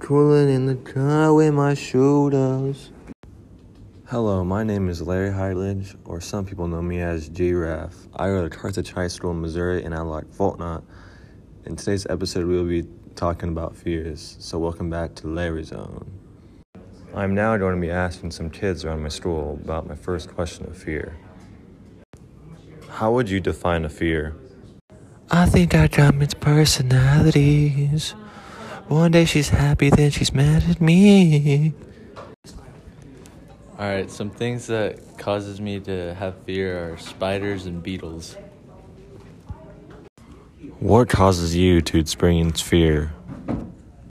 Cooling in the car with my shoulders. Hello, my name is Larry Heidledge, or some people know me as Giraffe. I go to Carthage High School in Missouri, and I like Fultonat. In today's episode, we will be talking about fears. So, welcome back to Larry Zone. I'm now going to be asking some kids around my school about my first question of fear. How would you define a fear? I think our government's personalities. One day she's happy, then she's mad at me. All right, some things that causes me to have fear are spiders and beetles. What causes you to experience fear?